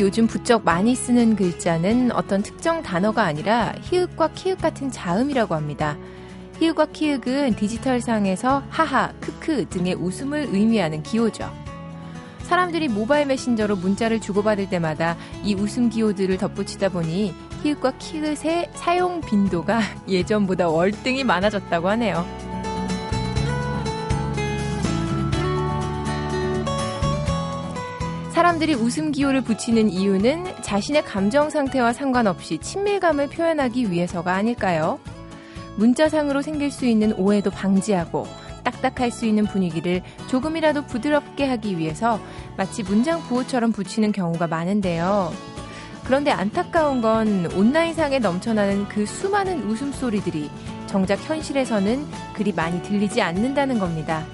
요즘 부쩍 많이 쓰는 글자는 어떤 특정 단어가 아니라 히읗과 키읗 같은 자음이라고 합니다. 히읗과 키읔은 디지털상에서 하하, 크크 등의 웃음을 의미하는 기호죠. 사람들이 모바일 메신저로 문자를 주고받을 때마다 이 웃음 기호들을 덧붙이다 보니 히읗과 키읔의 사용 빈도가 예전보다 월등히 많아졌다고 하네요. 사람들이 웃음 기호를 붙이는 이유는 자신의 감정 상태와 상관없이 친밀감을 표현하기 위해서가 아닐까요? 문자상으로 생길 수 있는 오해도 방지하고 딱딱할 수 있는 분위기를 조금이라도 부드럽게 하기 위해서 마치 문장 구호처럼 붙이는 경우가 많은데요. 그런데 안타까운 건 온라인상에 넘쳐나는 그 수많은 웃음소리들이 정작 현실에서는 그리 많이 들리지 않는다는 겁니다.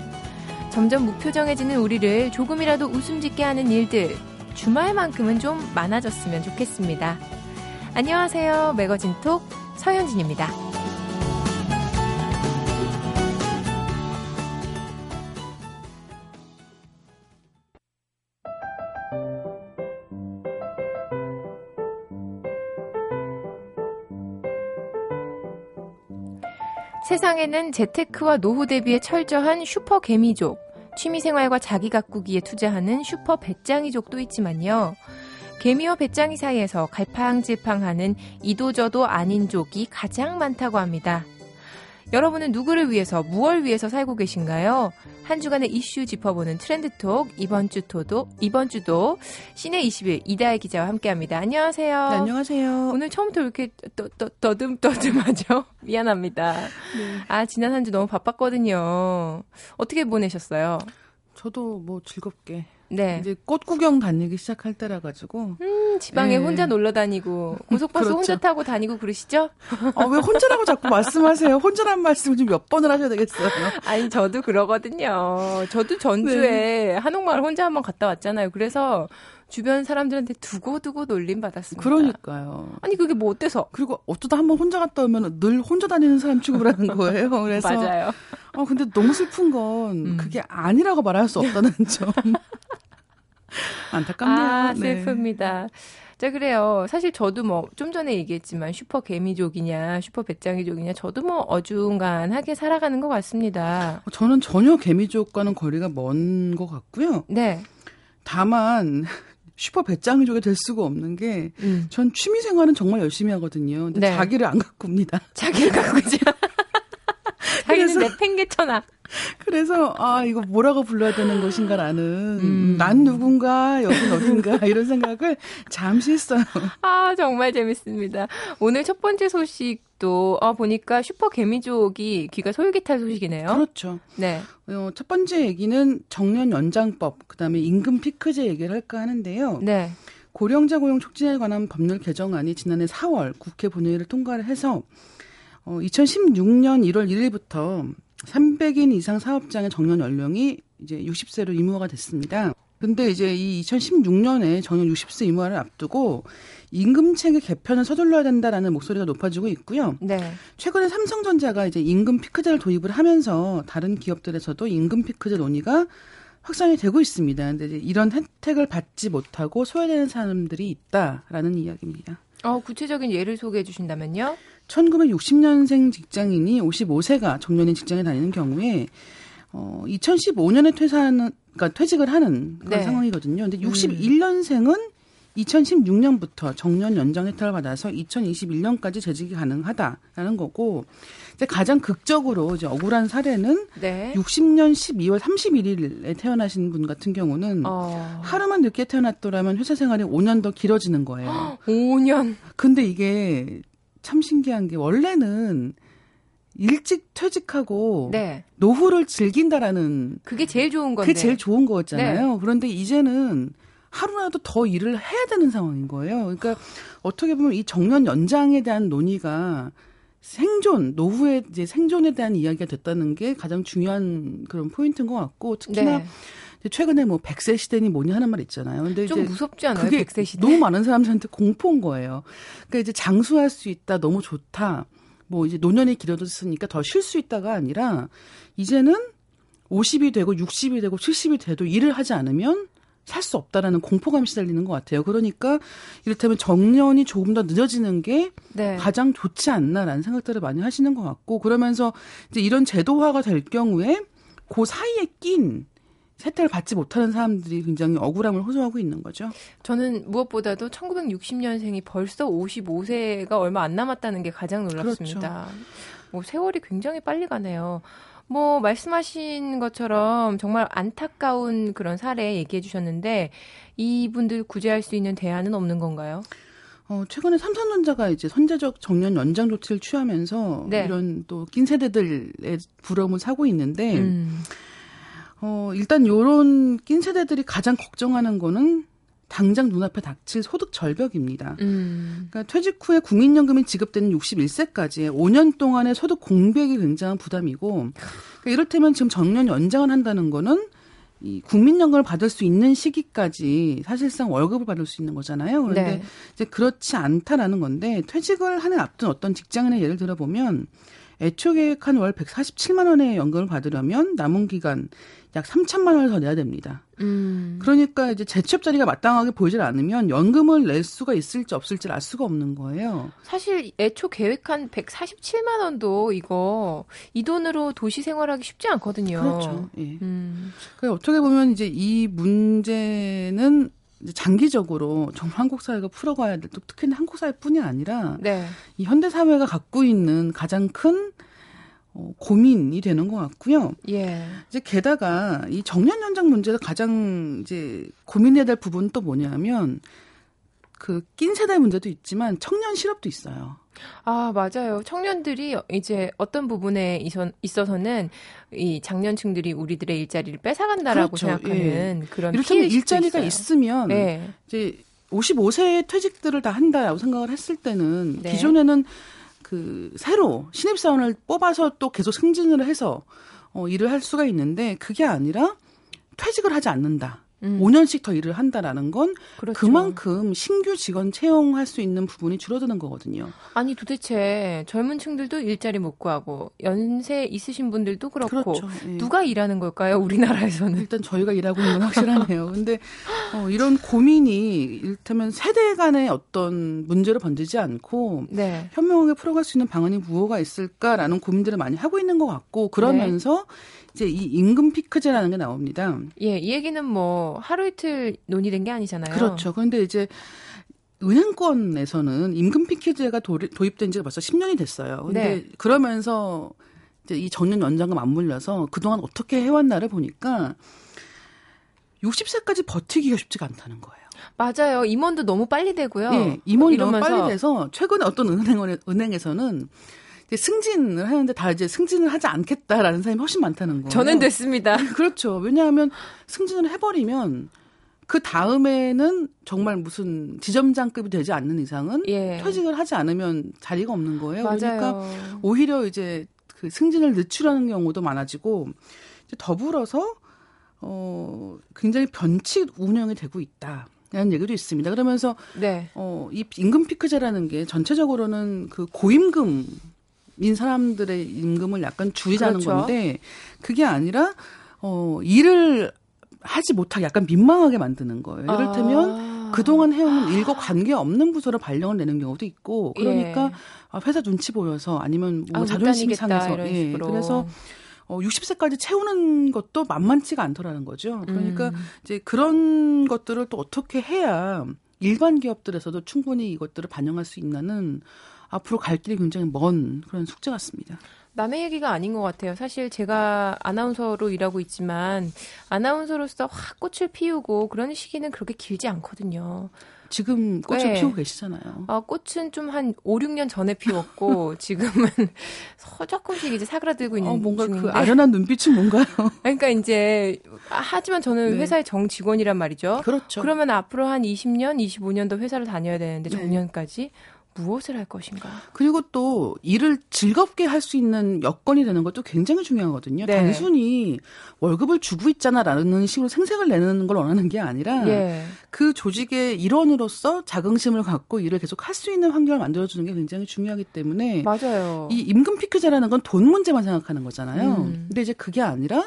점점 무표정해지는 우리를 조금이라도 웃음 짓게 하는 일들, 주말만큼은 좀 많아졌으면 좋겠습니다. 안녕하세요. 매거진 톡 서현진입니다. 세상에는 재테크와 노후 대비에 철저한 슈퍼 개미족, 취미생활과 자기 가꾸기에 투자하는 슈퍼 베짱이족도 있지만요. 개미와 베짱이 사이에서 갈팡질팡하는 이도저도 아닌 족이 가장 많다고 합니다. 여러분은 누구를 위해서, 무얼 위해서 살고 계신가요? 한 주간의 이슈 짚어보는 트렌드톡 이번 주 토도 이번 주도 씨네21 이다혜 기자와 함께합니다. 안녕하세요. 네, 안녕하세요. 오늘 처음부터 이렇게 떠, 떠, 떠듬 떠듬하죠? 미안합니다. 네. 아 지난 한 주 너무 바빴거든요. 어떻게 보내셨어요? 저도 뭐 즐겁게 네. 이제 꽃 구경 다니기 시작할 때라 가지고. 음, 지방에 네. 혼자 놀러 다니고 고속버스 그렇죠. 혼자 타고 다니고 그러시죠? 아, 왜 혼자라고 자꾸 말씀하세요? 혼자란 말씀을 좀 몇 번을 하셔야 되겠어요. 아니, 저도 그러거든요. 저도 전주에 네. 한옥마을 혼자 한번 갔다 왔잖아요. 그래서 주변 사람들한테 두고두고 놀림 받았습니다. 그러니까요. 아니 그게 뭐 어때서? 그리고 어쩌다 한번 혼자 갔다 오면 늘 혼자 다니는 사람 취급을 하는 거예요. 그래서 맞아요. 어 근데 너무 슬픈 건 음. 그게 아니라고 말할 수 없다는 점. 안타깝네요. 아, 네. 슬픕니다. 네. 자, 그래요. 사실 저도 뭐, 좀 전에 얘기했지만, 슈퍼 개미족이냐, 슈퍼 배짱이족이냐, 저도 뭐, 어중간하게 살아가는 것 같습니다. 저는 전혀 개미족과는 거리가 먼 것 같고요. 네. 다만, 슈퍼 배짱이족이 될 수가 없는 게, 음. 전 취미 생활은 정말 열심히 하거든요. 근데 네. 자기를 안 가꿉니다. 자기를 가꾸지. 자기는 내 팽개쳐놔. 그래서 아 이거 뭐라고 불러야 되는 것인가라는 음. 난 누군가 여긴 어딘가 이런 생각을 잠시 했어요. 아 정말 재밌습니다. 오늘 첫 번째 소식도 아 보니까 슈퍼 개미족이 귀가 솔깃할 소식이네요. 그렇죠. 네. 어, 첫 번째 얘기는 정년 연장법 그다음에 임금 피크제 얘기를 할까 하는데요. 네. 고령자 고용 촉진에 관한 법률 개정안이 지난해 4월 국회 본회의를 통과를 해서 어, 2016년 1월 1일부터 300인 이상 사업장의 정년 연령이 이제 60세로 의무화가 됐습니다. 근데 이제 이 2016년에 정년 60세 의무화를 앞두고 임금 체계 개편을 서둘러야 된다라는 목소리가 높아지고 있고요. 네. 최근에 삼성전자가 이제 임금 피크제를 도입을 하면서 다른 기업들에서도 임금 피크제 논의가 확산이 되고 있습니다. 근데 이제 이런 혜택을 받지 못하고 소외되는 사람들이 있다라는 이야기입니다. 어, 구체적인 예를 소개해 주신다면요? 1960년생 직장인이 55세가 정년인 직장에 다니는 경우에 어 2015년에 퇴사하는 그러니까 퇴직을 하는 그런 네. 상황이거든요. 근데 61년생은 음. 2016년부터 정년 연장 혜택을 받아서 2021년까지 재직이 가능하다라는 거고 이제 가장 극적으로 이제 억울한 사례는 네. 60년 12월 31일에 태어나신 분 같은 경우는 어. 하루만 늦게 태어났더라면 회사 생활이 5년 더 길어지는 거예요. 5년. 근데 이게 참 신기한 게 원래는 일찍 퇴직하고 네. 노후를 즐긴다라는 그게 제일 좋은 건데 그게 제일 좋은 거였잖아요. 네. 그런데 이제는 하루라도 더 일을 해야 되는 상황인 거예요. 그러니까 어떻게 보면 이 정년 연장에 대한 논의가 생존, 노후의 이제 생존에 대한 이야기가 됐다는 게 가장 중요한 그런 포인트인 것 같고 특히나 네. 최근에 뭐 100세 시대니 뭐니 하는 말 있잖아요. 근데 좀 이제 무섭지 않아요? 그게 100세 시대. 너무 많은 사람들한테 공포인 거예요. 그러니까 이제 장수할 수 있다, 너무 좋다. 뭐 이제 노년이 길어졌으니까 더 쉴 수 있다가 아니라 이제는 50이 되고 60이 되고 70이 돼도 일을 하지 않으면 살 수 없다라는 공포감이 시달리는 것 같아요. 그러니까 이를테면 정년이 조금 더 늦어지는 게 네. 가장 좋지 않나라는 생각들을 많이 하시는 것 같고 그러면서 이제 이런 제도화가 될 경우에 그 사이에 낀 혜택을 받지 못하는 사람들이 굉장히 억울함을 호소하고 있는 거죠. 저는 무엇보다도 1960년생이 벌써 55세가 얼마 안 남았다는 게 가장 놀랍습니다. 그렇죠. 뭐 세월이 굉장히 빨리 가네요. 뭐 말씀하신 것처럼 정말 안타까운 그런 사례 얘기해 주셨는데 이분들 구제할 수 있는 대안은 없는 건가요? 어, 최근에 삼성전자가 이제 선제적 정년 연장 조치를 취하면서 네. 이런 또 낀 세대들의 부러움을 사고 있는데 음. 어, 일단 요런 낀 세대들이 가장 걱정하는 거는 당장 눈앞에 닥칠 소득 절벽입니다. 음. 그러니까 퇴직 후에 국민연금이 지급되는 61세까지 5년 동안의 소득 공백이 굉장한 부담이고 그러니까 이를테면 지금 정년 연장을 한다는 거는 이 국민연금을 받을 수 있는 시기까지 사실상 월급을 받을 수 있는 거잖아요. 그런데 네. 이제 그렇지 않다라는 건데 퇴직을 하는 앞둔 어떤 직장인의 예를 들어보면 애초 계획한 월 147만 원의 연금을 받으려면 남은 기간 약 3천만 원을 더 내야 됩니다. 음. 그러니까 이제 재취업 자리가 마땅하게 보이질 않으면 연금을 낼 수가 있을지 없을지 알 수가 없는 거예요. 사실 애초 계획한 147만 원도 이거 이 돈으로 도시 생활하기 쉽지 않거든요. 그렇죠. 예. 음. 그러니까 어떻게 보면 이제 이 문제는 장기적으로 정말 한국 사회가 풀어가야 될, 또 특히나 한국 사회뿐이 아니라 네. 이 현대 사회가 갖고 있는 가장 큰 어, 고민이 되는 것 같고요. 예. 이제 게다가 이 정년 연장 문제에서 가장 이제 고민해야 될 부분은 또 뭐냐면 그 낀 세대 문제도 있지만 청년 실업도 있어요. 아, 맞아요. 청년들이 이제 어떤 부분에 있어서는 이 장년층들이 우리들의 일자리를 뺏어간다라고 그렇죠. 생각하는 예. 그런 이를테면 일자리가 있어요. 있으면 네. 이제 55세의 퇴직들을 다 한다라고 생각을 했을 때는 네. 기존에는 그 새로 신입 사원을 뽑아서 또 계속 승진을 해서 어, 일을 할 수가 있는데 그게 아니라 퇴직을 하지 않는다. 음. 5년씩 더 일을 한다라는 건 그렇죠. 그만큼 신규 직원 채용할 수 있는 부분이 줄어드는 거거든요. 아니 도대체 젊은 층들도 일자리 못 구하고 연세 있으신 분들도 그렇고 그렇죠. 예. 누가 일하는 걸까요? 우리나라에서는 일단 저희가 일하고 있는 건 확실하네요. 근데 어, 이런 고민이 일테면 세대 간의 어떤 문제로 번지지 않고 네. 현명하게 풀어갈 수 있는 방안이 무엇가 있을까라는 고민들을 많이 하고 있는 것 같고 그러면서 네. 이제 이 임금 피크제라는 게 나옵니다. 예, 이 얘기는 뭐 하루 이틀 논의된 게 아니잖아요. 그렇죠. 그런데 이제 은행권에서는 임금 피크제가 도입된 지가 벌써 10년이 됐어요. 근데 네. 그러면서 이제 이 정년 연장금 안 물려서 그동안 어떻게 해왔나를 보니까 60세까지 버티기가 쉽지가 않다는 거예요. 맞아요. 임원도 너무 빨리 되고요. 네, 임원이 너무 빨리 돼서 최근에 어떤 은행 은행에서는 승진을 하는데 다 이제 승진을 하지 않겠다라는 사람이 훨씬 많다는 거예요. 저는 됐습니다. 그렇죠. 왜냐하면 승진을 해버리면 그 다음에는 정말 무슨 지점장급이 되지 않는 이상은 예. 퇴직을 하지 않으면 자리가 없는 거예요. 맞아요. 그러니까 오히려 이제 그 승진을 늦추라는 경우도 많아지고 이제 더불어서 어 굉장히 변칙 운영이 되고 있다. 라는 얘기도 있습니다. 그러면서 네. 어, 이 임금 피크제라는 게 전체적으로는 그 고임금 인 사람들의 임금을 약간 줄이자는 그렇죠. 건데 그게 아니라 어 일을 하지 못하게 약간 민망하게 만드는 거예요. 이를테면 아. 그동안 해온 일과 관계 없는 부서로 발령을 내는 경우도 있고 그러니까 예. 회사 눈치 보여서 아니면 뭐 아, 자존심 상해서 예. 그래서 어 60세까지 채우는 것도 만만치가 않더라는 거죠. 그러니까 음. 이제 그런 것들을 또 어떻게 해야 일반 기업들에서도 충분히 이것들을 반영할 수 있나는 앞으로 갈 길이 굉장히 먼 그런 숙제 같습니다. 남의 얘기가 아닌 것 같아요. 사실 제가 아나운서로 일하고 있지만 아나운서로서 확 꽃을 피우고 그런 시기는 그렇게 길지 않거든요. 지금 꽃을 네. 피우고 계시잖아요. 아, 꽃은 좀 한 5, 6년 전에 피웠고 지금은 조금씩 이제 사그라들고 있는 어, 뭔가 그 중인데. 그 아련한 눈빛은 뭔가요? 그러니까 이제 하지만 저는 네. 회사의 정 직원이란 말이죠. 그렇죠. 그러면 앞으로 한 20년, 25년 더 회사를 다녀야 되는데 네. 정년까지 무엇을 할 것인가. 그리고 또 일을 즐겁게 할 수 있는 여건이 되는 것도 굉장히 중요하거든요. 네. 단순히 월급을 주고 있잖아라는 식으로 생색을 내는 걸 원하는 게 아니라 예. 그 조직의 일원으로서 자긍심을 갖고 일을 계속 할 수 있는 환경을 만들어주는 게 굉장히 중요하기 때문에 맞아요. 이 임금 피크제라는 건 돈 문제만 생각하는 거잖아요. 음. 근데 이제 그게 아니라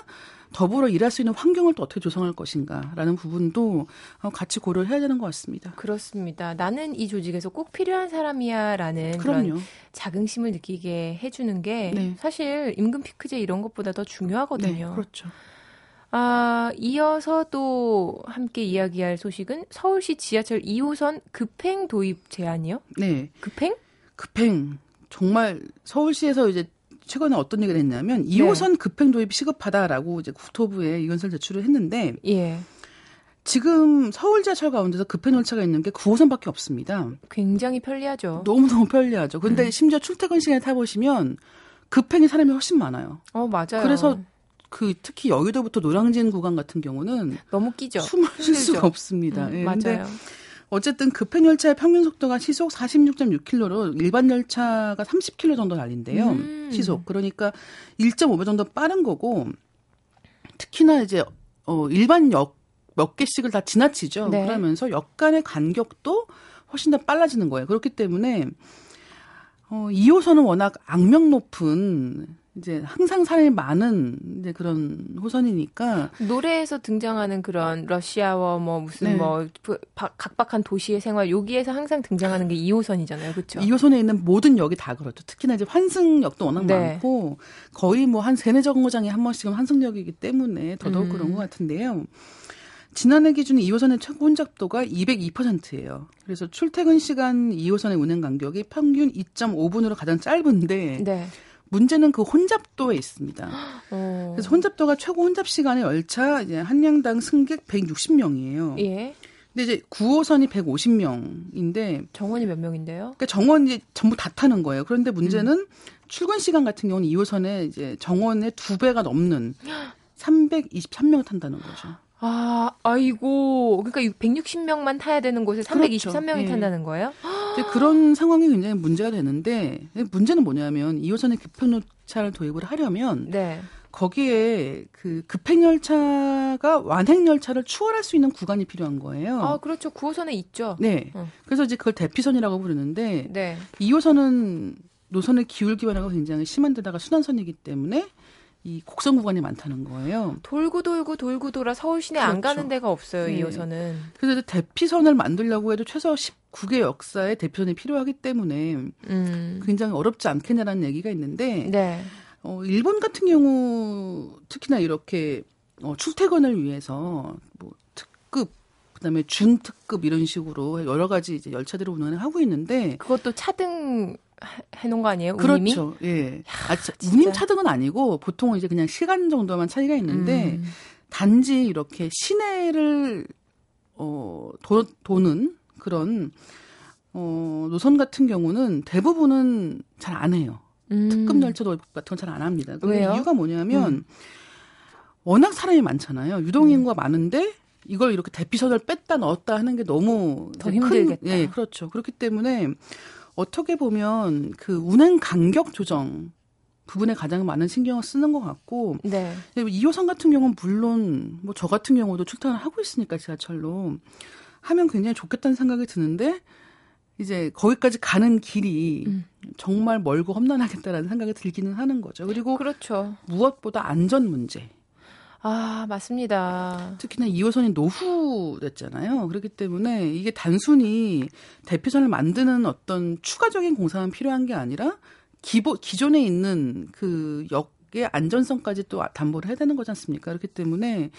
더불어 일할 수 있는 환경을 또 어떻게 조성할 것인가라는 부분도 어, 같이 고려를 해야 되는 것 같습니다. 그렇습니다. 나는 이 조직에서 꼭 필요한 사람이야라는 그럼요. 그런 자긍심을 느끼게 해주는 게 네. 사실 임금 피크제 이런 것보다 더 중요하거든요. 네, 그렇죠. 아, 이어서 또 함께 이야기할 소식은 서울시 지하철 2호선 급행 도입 제한이요? 네. 급행? 급행. 정말 서울시에서 이제 최근에 어떤 얘기를 했냐면 네. 2호선 급행 도입 시급하다라고 이제 국토부에 이건설 제출을 했는데 예. 지금 서울 지하철 가운데서 급행 열차가 있는 게 9호선밖에 없습니다. 굉장히 편리하죠. 너무너무 편리하죠. 근데 음. 심지어 출퇴근 시간에 타 보시면 급행이 사람이 훨씬 많아요. 어, 맞아요. 그래서 그 특히 여의도부터 노량진 구간 같은 경우는 너무 끼죠. 숨을 쉴 수가 없습니다. 음, 예, 맞아요. 어쨌든 급행 열차의 평균 속도가 시속 46.6km로 일반 열차가 30km 정도 달린대요. 음. 시속. 그러니까 1.5배 정도 빠른 거고 특히나 이제 어 일반 역 몇 개씩을 다 지나치죠. 네. 그러면서 역 간의 간격도 훨씬 더 빨라지는 거예요. 그렇기 때문에 어 2호선은 워낙 악명 높은 이제 항상 사람이 많은 이제 그런 호선이니까 노래에서 등장하는 그런 러시아워 뭐 무슨 네. 뭐 각박한 도시의 생활 여기에서 항상 등장하는 게 2호선이잖아요. 그렇죠? 2호선에 있는 모든 역이 다 그렇죠. 특히나 이제 환승역도 워낙 네. 많고 거의 뭐 한 세네 정거장에 한 번씩은 환승역이기 때문에 더더욱 음. 그런 것 같은데요. 지난해 기준 2호선의 최고 혼잡도가 202%예요. 그래서 출퇴근 시간 2호선의 운행 간격이 평균 2.5분으로 가장 짧은데 네. 문제는 그 혼잡도에 있습니다. 어. 그래서 혼잡도가 최고 혼잡 시간의 열차 이제 한 량당 승객 160명이에요. 예. 근데 이제 9호선이 150명인데 정원이 몇 명인데요? 그러니까 정원이 전부 다 타는 거예요. 그런데 문제는 음. 출근 시간 같은 경우는 2호선에 이제 정원의 두 배가 넘는 323명 탄다는 거죠. 아, 아이고. 그러니까 160명만 타야 되는 곳에 323명이 그렇죠. 예. 탄다는 거예요? 그런 상황이 굉장히 문제가 되는데 문제는 뭐냐면 2호선의 급행열차를 도입을 하려면 네. 거기에 그 급행열차가 완행열차를 추월할 수 있는 구간이 필요한 거예요. 아, 그렇죠. 9호선에 있죠. 네. 어. 그래서 이제 그걸 대피선이라고 부르는데 네. 2호선은 노선의 기울기 변화가 굉장히 심한 데다가 순환선이기 때문에 이 곡선 구간이 많다는 거예요. 돌고 돌고 돌고 돌아 서울 시내 그렇죠. 안 가는 데가 없어요. 네. 2호선은. 그래서 대피선을 만들려고 해도 최소 19개 역사의 대피선이 필요하기 때문에 음. 굉장히 어렵지 않겠냐라는 얘기가 있는데 네. 어, 일본 같은 경우 특히나 이렇게 어, 출퇴근을 위해서 뭐 특급 그다음에 준특급 이런 식으로 여러 가지 이제 열차들을 운행을 하고 있는데 그것도 차등 해놓은 거 아니에요? 그렇죠. 예. 아, 운임 차등은 아니고 보통은 이제 그냥 시간 정도만 차이가 있는데 음. 단지 이렇게 시내를 어 도, 도는 그런 어 노선 같은 경우는 대부분은 잘 안 해요. 음. 특급 열차도 같은 건 잘 안 합니다. 왜요? 이유가 뭐냐면 음. 워낙 사람이 많잖아요. 유동인구가 음. 많은데 이걸 이렇게 대피선을 뺐다 넣었다 하는 게 너무 더 힘들겠다. 큰, 예, 그렇죠. 그렇기 때문에 어떻게 보면 그 운행 간격 조정 부분에 가장 많은 신경을 쓰는 것 같고 네. 2호선 같은 경우는 물론 뭐 저 같은 경우도 출퇴근을 하고 있으니까 지하철로 하면 굉장히 좋겠다는 생각이 드는데 이제 거기까지 가는 길이 음. 정말 멀고 험난하겠다라는 생각이 들기는 하는 거죠. 그리고 그렇죠. 무엇보다 안전 문제. 아, 맞습니다. 특히나 2호선이 노후됐잖아요. 그렇기 때문에 이게 단순히 대피선을 만드는 어떤 추가적인 공사만 필요한 게 아니라 기본 기존에 있는 그 역의 안전성까지 또 담보를 해야 되는 거지 않습니까? 그렇기 때문에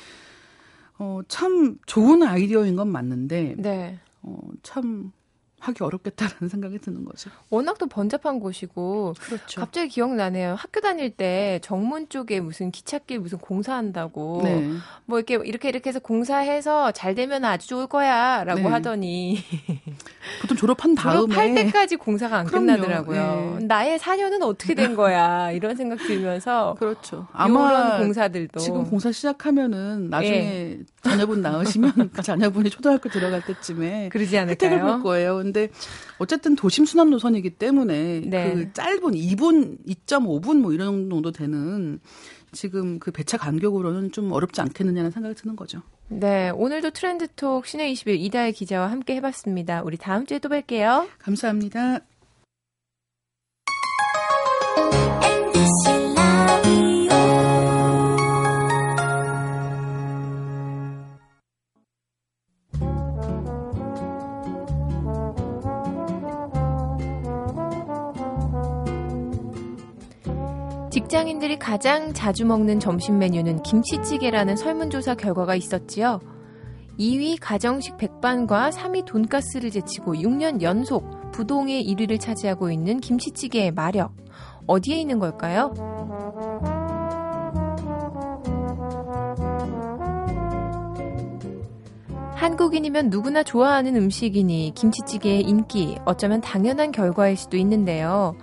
어, 참 좋은 아이디어인 건 맞는데 네. 어, 참 하기 어렵겠다라는 생각이 드는 거죠. 워낙 또 번잡한 곳이고 그렇죠. 갑자기 기억나네요. 학교 다닐 때 정문 쪽에 무슨 기찻길 무슨 공사한다고 네. 뭐 이렇게 이렇게 이렇게 해서 공사해서 잘 되면 아주 좋을 거야라고 네. 하더니 보통 졸업한 다음에 졸업할 때까지 공사가 안 그럼요. 끝나더라고요. 네. 나의 4년은 어떻게 된 거야 이런 생각 들면서 그렇죠. 아마 공사들도 지금 공사 시작하면은 나중에 예. 자녀분 낳으시면 그 자녀분이 초등학교 들어갈 때쯤에 그러지 않을까요? 혜택을 볼 거예요. 근데 어쨌든 도심 순환 노선이기 때문에 네. 그 짧은 2분, 2.5분 뭐 이런 정도 되는 지금 그 배차 간격으로는 좀 어렵지 않겠느냐는 생각이 드는 거죠. 네, 오늘도 트렌드톡 신의 21 이다혜 기자와 함께 해봤습니다. 우리 다음 주에 또 뵐게요. 감사합니다. 직장인들이 가장 자주 먹는 점심 메뉴는 김치찌개라는 설문조사 결과가 있었지요. 2위 가정식 백반과 3위 돈가스를 제치고 6년 연속 부동의 1위를 차지하고 있는 김치찌개의 마력. 어디에 있는 걸까요? 한국인이면 누구나 좋아하는 음식이니 김치찌개의 인기, 어쩌면 당연한 결과일 수도 있는데요.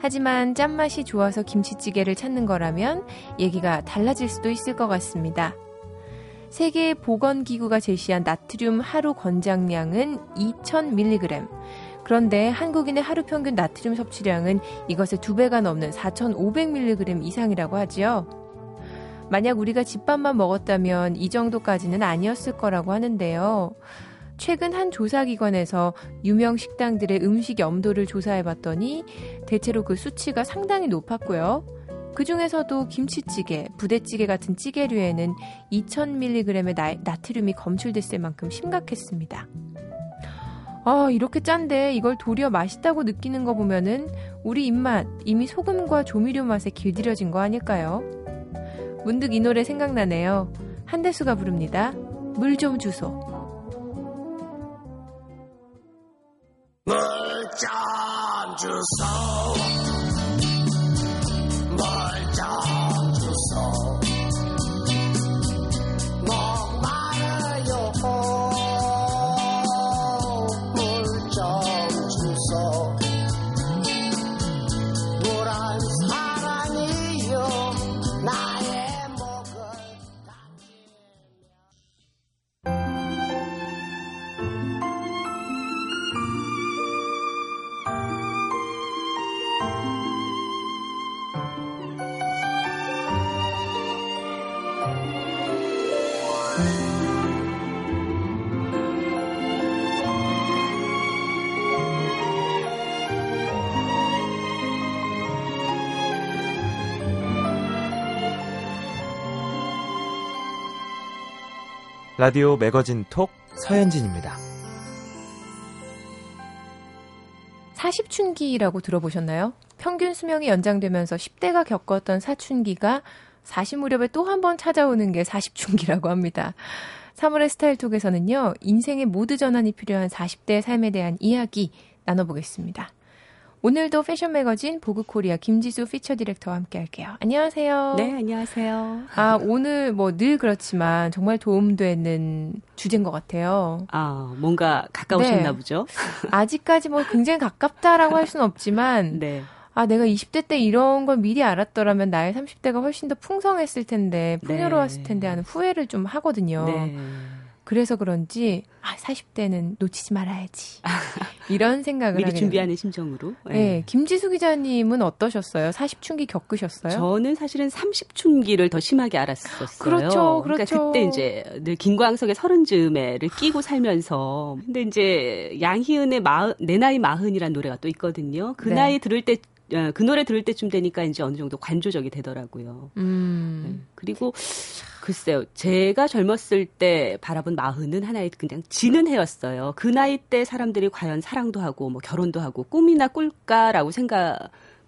하지만 짠맛이 좋아서 김치찌개를 찾는 거라면 얘기가 달라질 수도 있을 것 같습니다. 세계 보건기구가 제시한 나트륨 하루 권장량은 2000mg. 그런데 한국인의 하루 평균 나트륨 섭취량은 이것의 두 배가 넘는 4,500mg 이상이라고 하지요. 만약 우리가 집밥만 먹었다면 이 정도까지는 아니었을 거라고 하는데요. 최근 한 조사기관에서 유명 식당들의 음식 염도를 조사해 봤더니 대체로 그 수치가 상당히 높았고요. 그 중에서도 김치찌개, 부대찌개 같은 찌개류에는 2000mg의 나, 나트륨이 검출됐을 만큼 심각했습니다. 아, 이렇게 짠데 이걸 도리어 맛있다고 느끼는 거 보면은 우리 입맛 이미 소금과 조미료 맛에 길들여진 거 아닐까요? 문득 이 노래 생각나네요. 한대수가 부릅니다. 물 좀 주소. 좀주 라디오 매거진 톡 서현진입니다. 40춘기라고 들어보셨나요? 평균 수명이 연장되면서 10대가 겪었던 사춘기가 40 무렵에 또 한 번 찾아오는 게 40춘기라고 합니다. 3월의 스타일톡에서는요, 인생의 모드 전환이 필요한 40대의 삶에 대한 이야기 나눠보겠습니다. 오늘도 패션 매거진 Vogue Korea 김지수 feature director와 함께 할게요. 안녕하세요. 네, 안녕하세요. 아, 오늘 뭐 늘 그렇지만 정말 도움되는 주제인 것 같아요. 아, 뭔가 가까우셨나 네. 보죠? 아직까지 뭐 굉장히 가깝다라고 할 수는 없지만 네. 아, 내가 20대 때 이런 걸 미리 알았더라면 나의 30대가 훨씬 더 풍성했을 텐데, 풍요로웠을 텐데 하는 후회를 좀 하거든요. 네. 그래서 그런지 아 40대는 놓치지 말아야지 이런 생각을 미리 준비하는 심정으로. 네. 네. 김지수 기자님은 어떠셨어요? 40춘기 겪으셨어요? 저는 사실은 30춘기를 더 심하게 알았었어요. 그렇죠, 그렇죠. 그러니까 그때 이제 늘 김광석의 서른 즈음에를 끼고 살면서 근데 이제 양희은의 마흔 내 나이 마흔이란 노래가 또 있거든요. 그 네. 나이 들을 때 어, 그 노래 들을 때쯤 되니까 이제 어느 정도 관조적이 되더라고요. 음. 네. 그리고 글쎄요, 제가 젊었을 때 바라본 마흔은 하나의 그냥 지는 해였어요. 그 나이 때 사람들이 과연 사랑도 하고 뭐 결혼도 하고 꿈이나 꿀까라고 생각을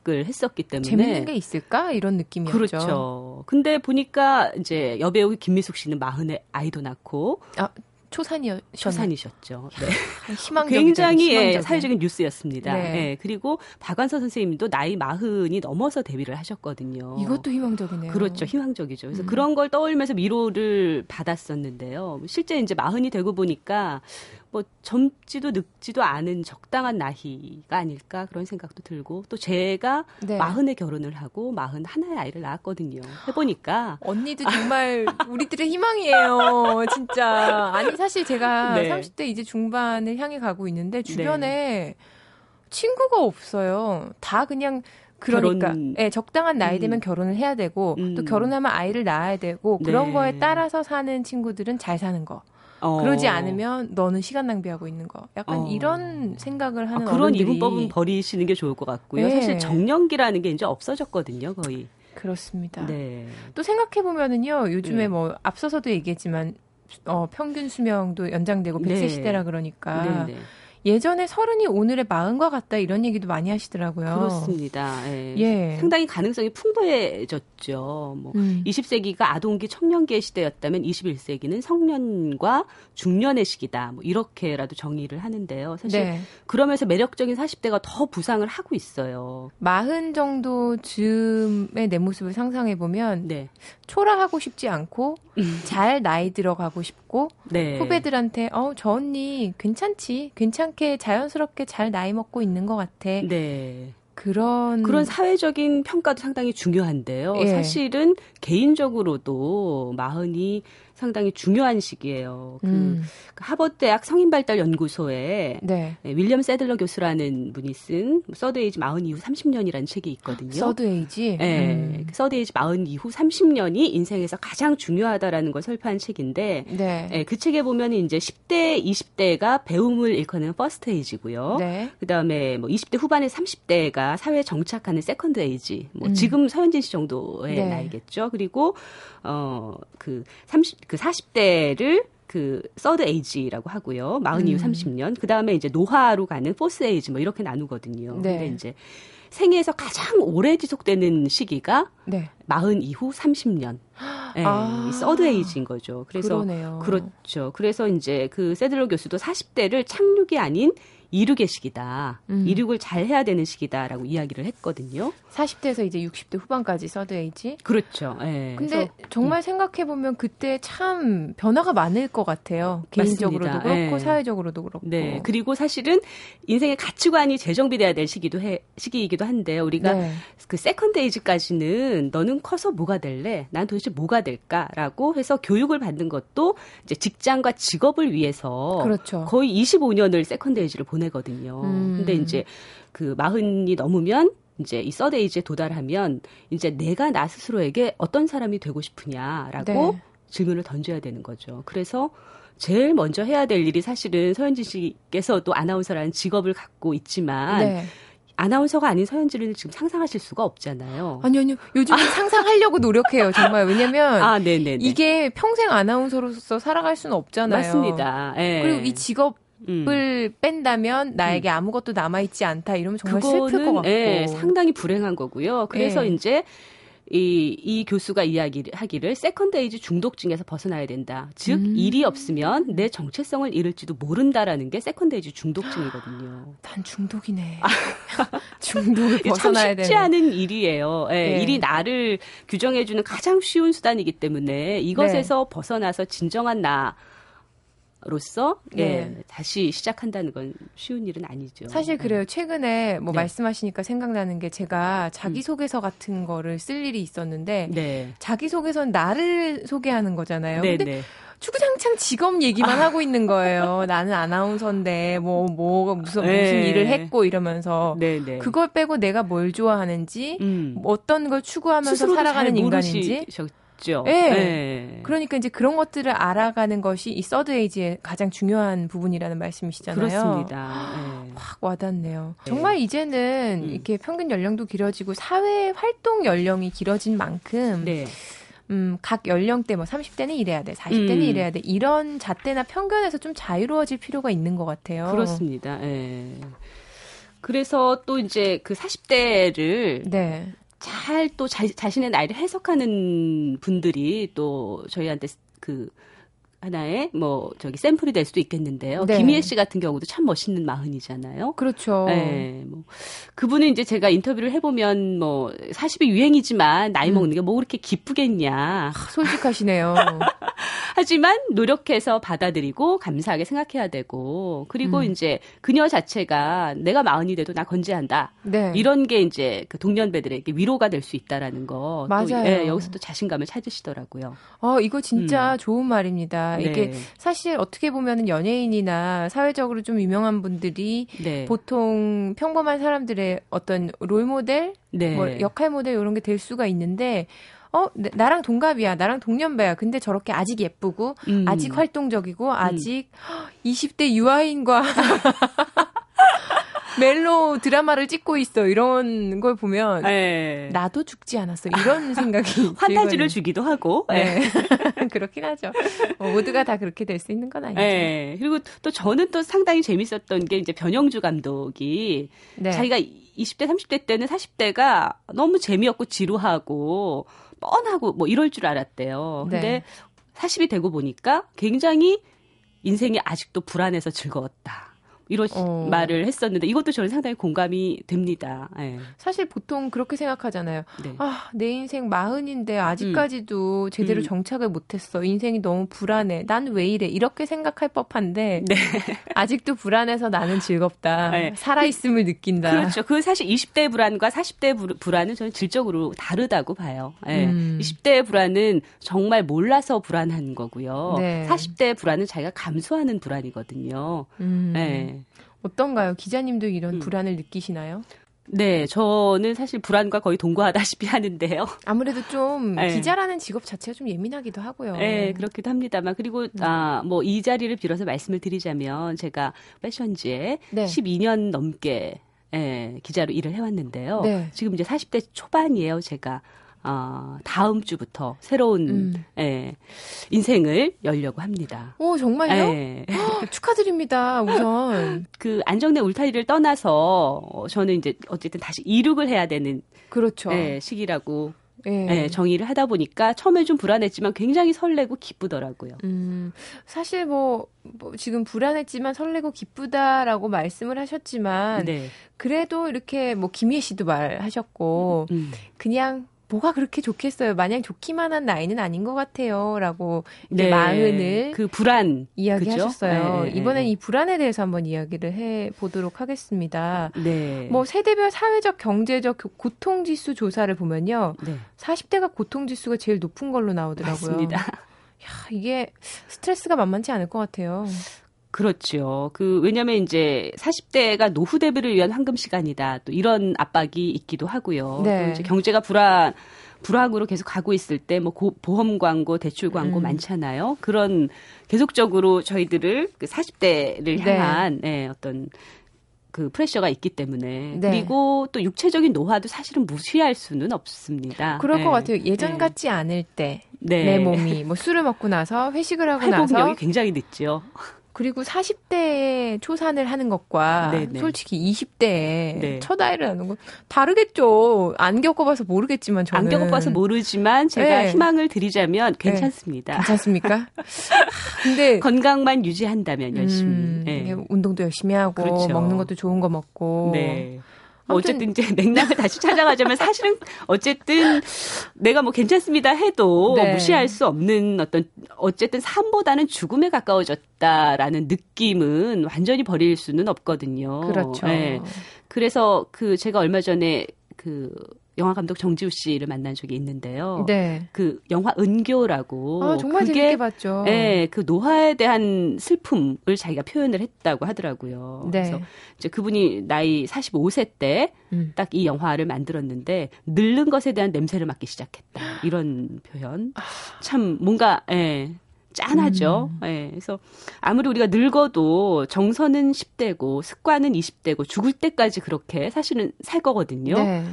했었기 때문에 재밌는 게 있을까 이런 느낌이었죠. 그렇죠. 근데 보니까 이제 여배우 김미숙 씨는 마흔에 아이도 낳고 아, 초산이셨 초산이셨죠. 네. 희망적인 굉장히 예, 사회적인 뉴스였습니다. 네. 예, 그리고 박완서 선생님도 나이 마흔이 넘어서 데뷔를 하셨거든요. 이것도 희망적이네요. 그렇죠, 희망적이죠. 그래서 음. 그런 걸 떠올면서 위로를 받았었는데요. 실제 이제 마흔이 되고 보니까 뭐 젊지도 늙지도 않은 적당한 나이가 아닐까 그런 생각도 들고 또 제가 네. 마흔에 결혼을 하고 마흔 하나의 아이를 낳았거든요. 해보니까 언니도 정말 우리들의 희망이에요. 진짜 아니 사실 제가 네. 30대 이제 중반을 향해 가고 있는데 주변에 네. 친구가 없어요. 다 그냥 그러니까 결혼... 예, 적당한 나이 되면 음. 결혼을 해야 되고 음. 또 결혼하면 아이를 낳아야 되고 그런 네. 거에 따라서 사는 친구들은 잘 사는 거. 어. 그러지 않으면 너는 시간 낭비하고 있는 거. 약간 어. 이런 생각을 하는 아, 그런. 이분법은 버리시는 게 좋을 것 같고요. 네. 사실 정년기라는 게 이제 없어졌거든요, 거의. 그렇습니다. 네. 또 생각해 보면은요, 요즘에 네. 뭐 앞서서도 얘기했지만 어, 평균 수명도 연장되고 100세 시대라 그러니까. 네, 네. 예전에 서른이 오늘의 마흔과 같다 이런 얘기도 많이 하시더라고요. 그렇습니다. 예. 예. 상당히 가능성이 풍부해졌죠. 뭐 음. 20세기가 아동기 청년기의 시대였다면 21세기는 성년과 중년의 시기다. 뭐 이렇게라도 정의를 하는데요. 사실 네. 그러면서 매력적인 40대가 더 부상을 하고 있어요. 마흔 정도 즈음의 내 모습을 상상해 보면 네. 초라하고 싶지 않고 음. 잘 나이 들어가고 싶고 네. 후배들한테 어 저 언니 괜찮지 괜찮 게 자연스럽게 잘 나이 먹고 있는 것 같아. 네. 그런 그런 사회적인 평가도 상당히 중요한데요. 예. 사실은 개인적으로도 마흔이 상당히 중요한 시기예요. 그, 음. 그 하버드 대학 성인 발달 연구소에 네. 네, 윌리엄 세들러 교수라는 분이 쓴 서드 에이지 마흔 이후 30년이라는 책이 있거든요. 서드 에이지? 네. 음. 서드 에이지 마흔 이후 30년이 인생에서 가장 중요하다라는 걸 설파한 책인데 네. 네, 그 책에 보면 이제 10대, 20대가 배움을 일컫는 First Age고요. 네. 그다음에 뭐 20대 후반에 30대가 사회에 정착하는 Second Age. 뭐 음. 지금 서현진 씨 정도의 네. 나이겠죠. 그리고 어 그 30, 그 40대를 그 서드 에이지라고 하고요. 마흔 이후 음. 30년. 그 다음에 이제 노화로 가는 포스 에이지 뭐 이렇게 나누거든요. 네. 근데 이제 생애에서 가장 오래 지속되는 시기가 네. 마흔 이후 30년. 네, 아, 서드 에이지인 거죠. 그래서 그러네요. 그렇죠. 그래서 이제 그 세들러 교수도 40대를 착륙이 아닌 이륙의 시기다. 음. 이륙을 잘 해야 되는 시기다라고 이야기를 했거든요. 40대에서 이제 60대 후반까지 서드 에이지. 그렇죠. 네. 근데 정말 음. 생각해 보면 그때 참 변화가 많을 것 같아요. 개인적으로도 맞습니다. 그렇고 네. 사회적으로도 그렇고. 네. 그리고 사실은 인생의 가치관이 재정비돼야 될 시기도 해 시기이기도 한데요. 우리가 네. 그 Second Age까지는 너는 커서 뭐가 될래? 난 도대체 뭐가 될까라고 해서 교육을 받는 것도 이제 직장과 직업을 위해서 그렇죠. 거의 25년을 second age를 보내 보내거든요. 음. 근데 이제 그 마흔이 넘으면 이제 이 서데이지에 도달하면 이제 내가 나 스스로에게 어떤 사람이 되고 싶으냐라고 네. 질문을 던져야 되는 거죠. 그래서 제일 먼저 해야 될 일이 사실은 서현진 씨께서도 아나운서라는 직업을 갖고 있지만 네. 아나운서가 아닌 서현진을 지금 상상하실 수가 없잖아요. 아니요, 아니요. 요즘 상상하려고 노력해요, 정말. 왜냐면 아, 이게 평생 아나운서로서 살아갈 수는 없잖아요. 맞습니다. 네. 그리고 이 직업 을 음. 뺀다면 나에게 음. 아무것도 남아있지 않다 이러면 정말 슬플 것 같고 예, 상당히 불행한 거고요. 그래서 예. 이제 이, 이 교수가 이야기를 하기를 second age 중독증에서 벗어나야 된다. 즉 음. 일이 없으면 내 정체성을 잃을지도 모른다라는 게 second age 중독증이거든요. 난 중독이네. 중독을 벗어나야 참 쉽지 되는. 않은 일이에요. 예, 네. 일이 나를 규정해주는 가장 쉬운 수단이기 때문에 이것에서 네. 벗어나서 진정한 나 로서 예, 네. 다시 시작한다는 건 쉬운 일은 아니죠. 사실 네. 그래요. 최근에 뭐 네. 말씀하시니까 생각나는 게 제가 자기소개서 음. 같은 거를 쓸 일이 있었는데 네. 자기소개서는 나를 소개하는 거잖아요. 네, 근데 네. 주구장창 직업 얘기만 아. 하고 있는 거예요. 나는 아나운서인데 뭐뭐 뭐 무슨 무슨 일을 했고 이러면서 그걸 빼고 내가 뭘 좋아하는지 음. 어떤 걸 추구하면서 살아가는 인간인지 있죠. 네. 네. 그러니까 이제 그런 것들을 알아가는 것이 이 서드 에이지의 가장 중요한 부분이라는 말씀이시잖아요. 그렇습니다. 네. 확 와닿네요. 네. 정말 이제는 음. 이렇게 평균 연령도 길어지고 사회 활동 연령이 길어진 만큼 네. 음, 각 연령대 뭐 30대는 이래야 돼, 40대는 음. 이래야 돼. 이런 잣대나 편견에서 좀 자유로워질 필요가 있는 것 같아요. 그렇습니다. 예. 그래서 또 이제 그 40대를 네. 잘 또 자신의 나이를 해석하는 분들이 또 저희한테 그 하나의 뭐 저기 샘플이 될 수도 있겠는데요. 네. 김희애 씨 같은 경우도 참 멋있는 마흔이잖아요. 그렇죠. 네, 뭐 그분은 이제 제가 인터뷰를 해보면 뭐 40이 유행이지만 나이 음. 먹는 게 뭐 그렇게 기쁘겠냐. 아, 솔직하시네요. 하지만 노력해서 받아들이고 감사하게 생각해야 되고 그리고 음. 이제 그녀 자체가 내가 마흔이 돼도 나 건재한다. 네. 이런 게 이제 그 동년배들에게 위로가 될 수 있다라는 거. 맞아요. 또, 예, 여기서 도 자신감을 찾으시더라고요. 어, 이거 진짜 음. 좋은 말입니다. 네. 이게 사실 어떻게 보면은 연예인이나 사회적으로 좀 유명한 분들이 네. 보통 평범한 사람들의 어떤 롤 모델, 네. 뭐 역할 모델 이런 게 될 수가 있는데 어, 나랑 동갑이야. 나랑 동년배야. 근데 저렇게 아직 예쁘고, 음. 아직 활동적이고, 아직 음. 20대 유아인과 멜로 드라마를 찍고 있어 이런 걸 보면 네. 나도 죽지 않았어 이런 생각이 환타지를 주기도 하고 네. 네. 그렇긴 하죠. 뭐 모두가 다 그렇게 될 수 있는 건 아니죠. 네. 그리고 또 저는 또 상당히 재밌었던 게 이제 변영주 감독이 네. 자기가 20대 30대 때는 40대가 너무 재미없고 지루하고 뻔하고 뭐 이럴 줄 알았대요. 근데 네. 40이 되고 보니까 굉장히 인생이 아직도 불안해서 즐거웠다. 이런 어. 말을 했었는데 이것도 저는 상당히 공감이 됩니다. 네. 사실 보통 그렇게 생각하잖아요. 네. 아, 내 인생 마흔인데 아직까지도 음. 제대로 음. 정착을 못했어. 인생이 너무 불안해. 난 왜 이래? 이렇게 생각할 법한데 네. 아직도 불안해서 나는 즐겁다. 네. 살아있음을 느낀다. 그렇죠. 그 사실 20대 불안과 40대 불안은 저는 질적으로 다르다고 봐요. 네. 음. 20대 불안은 정말 몰라서 불안한 거고요. 40대 불안은 자기가 감수하는 불안이거든요. 음. 네. 어떤가요? 기자님도 이런 음. 불안을 느끼시나요? 네, 저는 사실 불안과 거의 동거하다시피 하는데요. 아무래도 좀 네. 기자라는 직업 자체가 좀 예민하기도 하고요. 네, 그렇기도 합니다만 그리고 음. 아, 뭐 이 자리를 빌어서 말씀을 드리자면 제가 패션지에 네. 12년 넘게 예, 기자로 일을 해왔는데요. 네. 지금 이제 40대 초반이에요, 제가. 어, 다음 주부터 새로운 음. 예, 인생을 열려고 합니다. 오 정말요? 예. 축하드립니다. 우선 그 안정된 울타리를 떠나서 저는 이제 어쨌든 다시 이륙을 해야 되는 그렇죠. 예, 시기라고 예. 예, 정의를 하다 보니까 처음에 좀 불안했지만 굉장히 설레고 기쁘더라고요. 음, 사실 뭐, 뭐, 지금 불안했지만 설레고 기쁘다라고 말씀을 하셨지만 네. 그래도 이렇게 뭐 김희애 씨도 말하셨고 음. 그냥 뭐가 그렇게 좋겠어요. 마냥 좋기만 한 나이는 아닌 것 같아요. 라고 네. 마흔을 그 불안 이야기하셨어요. 네. 이번엔 이 불안에 대해서 한번 이야기를 해 보도록 하겠습니다. 네. 뭐 세대별 사회적 경제적 고통 지수 조사를 보면요. 네. 40대가 고통 지수가 제일 높은 걸로 나오더라고요. 맞습니다. 야, 이게 스트레스가 만만치 않을 것 같아요. 그렇죠. 그 왜냐면 이제 40대가 노후 대비를 위한 황금 시간이다. 또 이런 압박이 있기도 하고요. 네. 또 이제 경제가 불안 불황으로 계속 가고 있을 때 뭐 보험 광고, 대출 광고 음. 많잖아요. 그런 계속적으로 저희들을 그 40대를 향한 네. 네, 어떤 그 프레셔가 있기 때문에 네. 그리고 또 육체적인 노화도 사실은 무시할 수는 없습니다. 그럴 네. 것 같아요. 예전 네. 같지 않을 때내 네. 몸이 뭐 술을 먹고 나서 회식을 하고 나서 회복력이 굉장히 늦죠. 그리고 40대에 초산을 하는 것과 네네. 네. 솔직히 20대에 네. 첫 아이를 낳는 건 다르겠죠. 안 겪어봐서 모르겠지만 저는 안 겪어봐서 모르지만 제가 네. 희망을 드리자면 네. 괜찮습니다. 네. 괜찮습니까? 근데 건강만 유지한다면 열심히 음, 네. 운동도 열심히 하고 그렇죠. 먹는 것도 좋은 거 먹고 네. 어쨌든 이제 맥락을 다시 찾아가자면 사실은 어쨌든 내가 뭐 괜찮습니다 해도 네. 무시할 수 없는 어떤 어쨌든 삶보다는 죽음에 가까워졌다라는 느낌은 완전히 버릴 수는 없거든요. 그렇죠. 네. 그래서 그 제가 얼마 전에 그 영화 감독 정지우 씨를 만난 적이 있는데요. 네. 그 영화 은교라고 아, 정말 그게, 재밌게 봤죠. 네, 그 노화에 대한 슬픔을 자기가 표현을 했다고 하더라고요. 네. 그래서 이제 그분이 나이 45세 때딱 음. 이 영화를 만들었는데 늙는 것에 대한 냄새를 맡기 시작했다. 이런 표현. 아. 참 뭔가 예. 짠하죠. 음. 예. 그래서 아무리 우리가 늙어도 정서는 10대고 습관은 20대고 죽을 때까지 그렇게 사실은 살 거거든요. 네.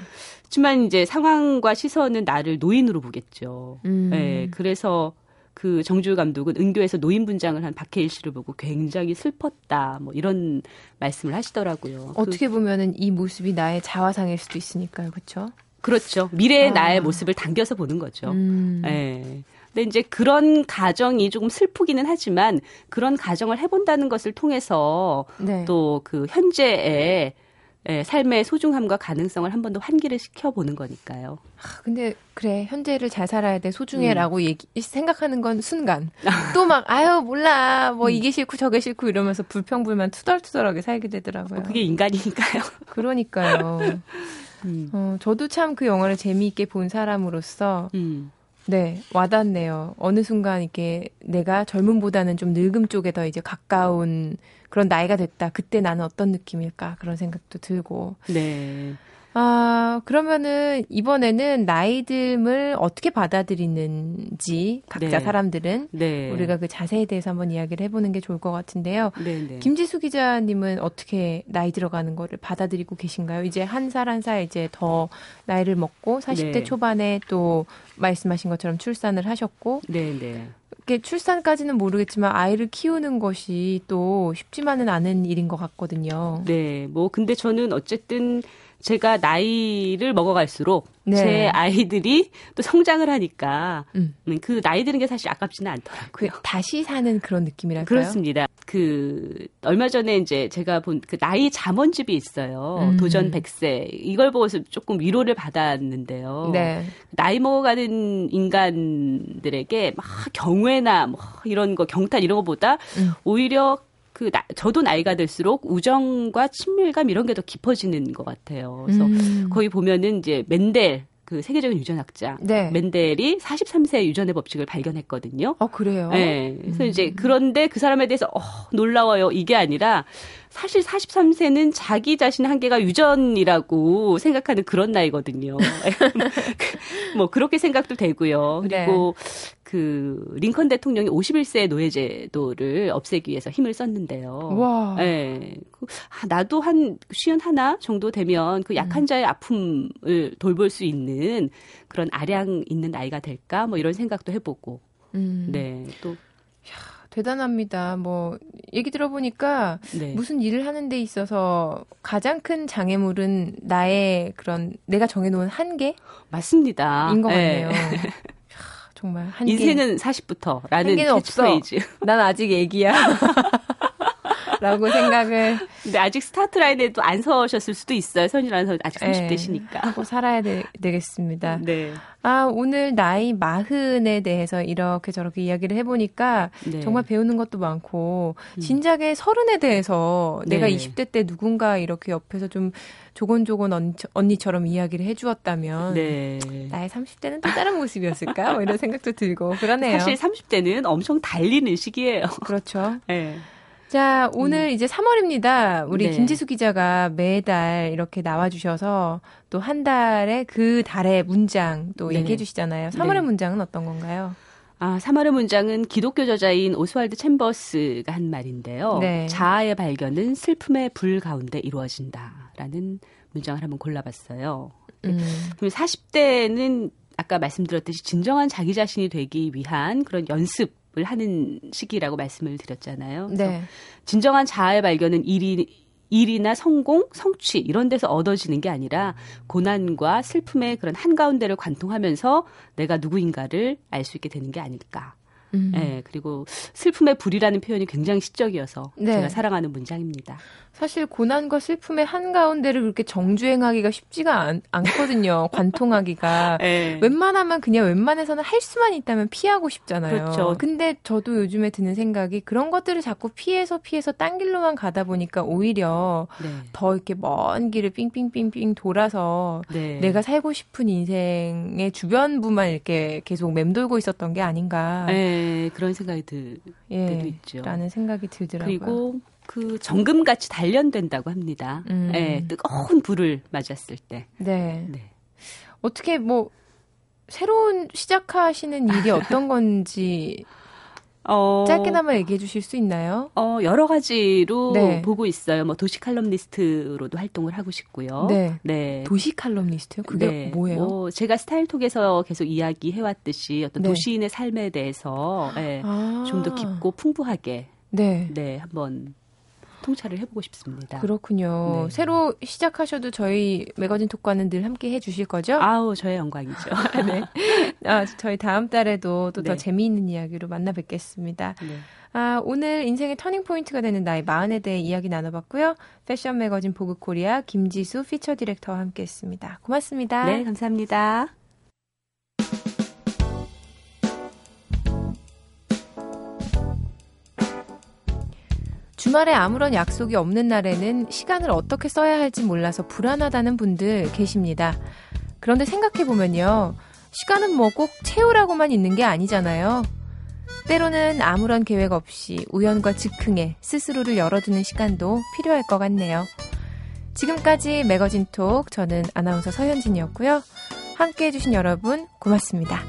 하지만 이제 상황과 시선은 나를 노인으로 보겠죠. 음. 예. 그래서 그 정주 감독은 은교에서 노인 분장을 한 박해일 씨를 보고 굉장히 슬펐다. 뭐 이런 말씀을 하시더라고요. 어떻게 그, 보면은 이 모습이 나의 자화상일 수도 있으니까요. 그렇죠? 그렇죠. 미래의 아. 나의 모습을 당겨서 보는 거죠. 음. 예. 근데 이제 그런 가정이 조금 슬프기는 하지만 그런 가정을 해본다는 것을 통해서 네. 또그 현재의 예, 삶의 소중함과 가능성을 한 번 더 환기를 시켜보는 거니까요. 아, 근데 그래 현재를 잘 살아야 돼 소중해라고 음. 얘기 생각하는 건 순간 또 막 아유 몰라 뭐 음. 이게 싫고 저게 싫고 이러면서 불평불만 투덜투덜하게 살게 되더라고요. 뭐 그게 인간이니까요. 그러니까요. 음. 어, 저도 참 그 영화를 재미있게 본 사람으로서 음. 네, 와닿네요. 어느 순간 이렇게 내가 젊음보다는 좀 늙음 쪽에 더 이제 가까운 그런 나이가 됐다. 그때 나는 어떤 느낌일까? 그런 생각도 들고. 네. 아, 그러면은 이번에는 나이듦을 어떻게 받아들이는지 각자 네. 사람들은 네. 우리가 그 자세에 대해서 한번 이야기를 해보는 게 좋을 것 같은데요. 네, 네. 김지수 기자님은 어떻게 나이 들어가는 거를 받아들이고 계신가요? 이제 한 살 한 살 이제 더 나이를 먹고 40대 초반에 또 말씀하신 것처럼 출산을 하셨고 네, 네. 이렇게 출산까지는 모르겠지만 아이를 키우는 것이 또 쉽지만은 않은 일인 것 같거든요. 네, 뭐 근데 저는 어쨌든 제가 나이를 먹어갈수록 네. 제 아이들이 또 성장을 하니까 음. 음. 그 나이 드는 게 사실 아깝지는 않더라고요. 그 다시 사는 그런 느낌이랄까요? 그렇습니다. 그 얼마 전에 이제 제가 본 그 나이 잠원집이 있어요. 음. 도전 100세. 이걸 보고서 조금 위로를 받았는데요. 네. 나이 먹어가는 인간들에게 막 경외나 뭐 이런 거 경탄 이런 거보다 음. 오히려 그 나, 저도 나이가 들수록 우정과 친밀감 이런 게 더 깊어지는 것 같아요. 그래서 음. 거기 보면은 이제 맨델 그 세계적인 유전학자 네. 맨델이 43세 유전의 법칙을 발견했거든요. 어 그래요? 네. 그래서 음. 이제 그런데 그 사람에 대해서 어 놀라워요. 이게 아니라 사실 43세는 자기 자신의 한계가 유전이라고 생각하는 그런 나이거든요. 뭐 그렇게 생각도 되고요. 그리고 네. 그 링컨 대통령이 51세 노예제도를 없애기 위해서 힘을 썼는데요. 와. 네. 아, 나도 한 쉬운 하나 정도 되면 그 약한 음. 자의 아픔을 돌볼 수 있는 그런 아량 있는 나이가 될까 뭐 이런 생각도 해보고. 음. 네. 또 대단합니다. 뭐 얘기 들어보니까 네. 무슨 일을 하는 데 있어서 가장 큰 장애물은 나의 그런 내가 정해놓은 한계 맞습니다. 인것 네. 같네요. 정말 한계. 인생은 40부터라는 캐치프레이즈. 난 아직 애기야. 라고 생각을. 근데 아직 스타트 라인에도 안 서셨을 수도 있어요. 서른이라는 선 아직 30대시니까. 네, 하고 살아야 되, 겠습니다 네. 아, 오늘 나이 마흔에 대해서 이렇게 저렇게 이야기를 해보니까 네. 정말 배우는 것도 많고, 음. 진작에 서른에 대해서 네. 내가 20대 때 누군가 이렇게 옆에서 좀 조곤조곤 언니, 처럼 이야기를 해주었다면, 네. 나의 30대는 또 다른 모습이었을까? 뭐 이런 생각도 들고, 그러네요. 사실 30대는 엄청 달리는 시기예요. 그렇죠. 네. 자, 오늘 음. 이제 3월입니다. 우리 네. 김지수 기자가 매달 이렇게 나와주셔서 또 한 달에 그 달의 문장 또 네. 얘기해 주시잖아요. 3월의 네. 문장은 어떤 건가요? 아, 3월의 문장은 기독교 저자인 오스왈드 챔버스가 한 말인데요. 네. 자아의 발견은 슬픔의 불 가운데 이루어진다라는 문장을 한번 골라봤어요. 음. 그럼 40대는 아까 말씀드렸듯이 진정한 자기 자신이 되기 위한 그런 연습 을 하는 시기라고 말씀을 드렸잖아요. 네. 진정한 자아의 발견은 일이 일이나 성공, 성취 이런 데서 얻어지는 게 아니라 고난과 슬픔의 그런 한가운데를 관통하면서 내가 누구인가를 알 수 있게 되는 게 아닐까. 음. 네, 그리고 슬픔의 불이라는 표현이 굉장히 시적이어서 네. 제가 사랑하는 문장입니다. 사실 고난과 슬픔의 한가운데를 그렇게 정주행하기가 쉽지가 않, 거든요 관통하기가. 네. 웬만하면 그냥 웬만해서는 할 수만 있다면 피하고 싶잖아요. 그렇죠. 근데 저도 요즘에 드는 생각이 그런 것들을 자꾸 피해서 피해서 딴 길로만 가다 보니까 오히려 네. 더 이렇게 먼 길을 삥삥삥삥 돌아서 네. 내가 살고 싶은 인생의 주변부만 이렇게 계속 맴돌고 있었던 게 아닌가. 네, 그런 생각이 들 예, 때도 있죠. 라는 생각이 들더라고요. 그리고 그 정금 같이 단련된다고 합니다. 음. 네, 뜨거운 불을 맞았을 때. 네. 네. 어떻게 뭐 새로운 시작하시는 일이 어떤 건지 어, 짧게나마 얘기해 주실 수 있나요? 어, 여러 가지로 네. 보고 있어요. 뭐 도시 칼럼니스트로도 활동을 하고 싶고요. 네. 네. 도시 칼럼니스트요? 그게 네. 뭐예요? 뭐 제가 스타일톡에서 계속 이야기해 왔듯이 어떤 네. 도시인의 삶에 대해서 네, 아. 좀더 깊고 풍부하게 네. 네, 한번 통찰을 해보고 싶습니다. 그렇군요. 네. 새로 시작하셔도 저희 매거진 톡과는 늘 함께 해주실 거죠? 아우 저의 영광이죠. 네. 아, 저희 다음 달에도 또더 네. 재미있는 이야기로 만나 뵙겠습니다. 네. 아, 오늘 인생의 터닝 포인트가 되는 나의 마흔에 대해 이야기 나눠봤고요. 패션 매거진 보그코리아 김지수 피처 디렉터와 함께했습니다. 고맙습니다. 네, 감사합니다. 주말에 아무런 약속이 없는 날에는 시간을 어떻게 써야 할지 몰라서 불안하다는 분들 계십니다. 그런데 생각해보면요. 시간은 뭐 꼭 채우라고만 있는 게 아니잖아요. 때로는 아무런 계획 없이 우연과 즉흥에 스스로를 열어두는 시간도 필요할 것 같네요. 지금까지 매거진 톡 저는 아나운서 서현진이었고요. 함께 해주신 여러분 고맙습니다.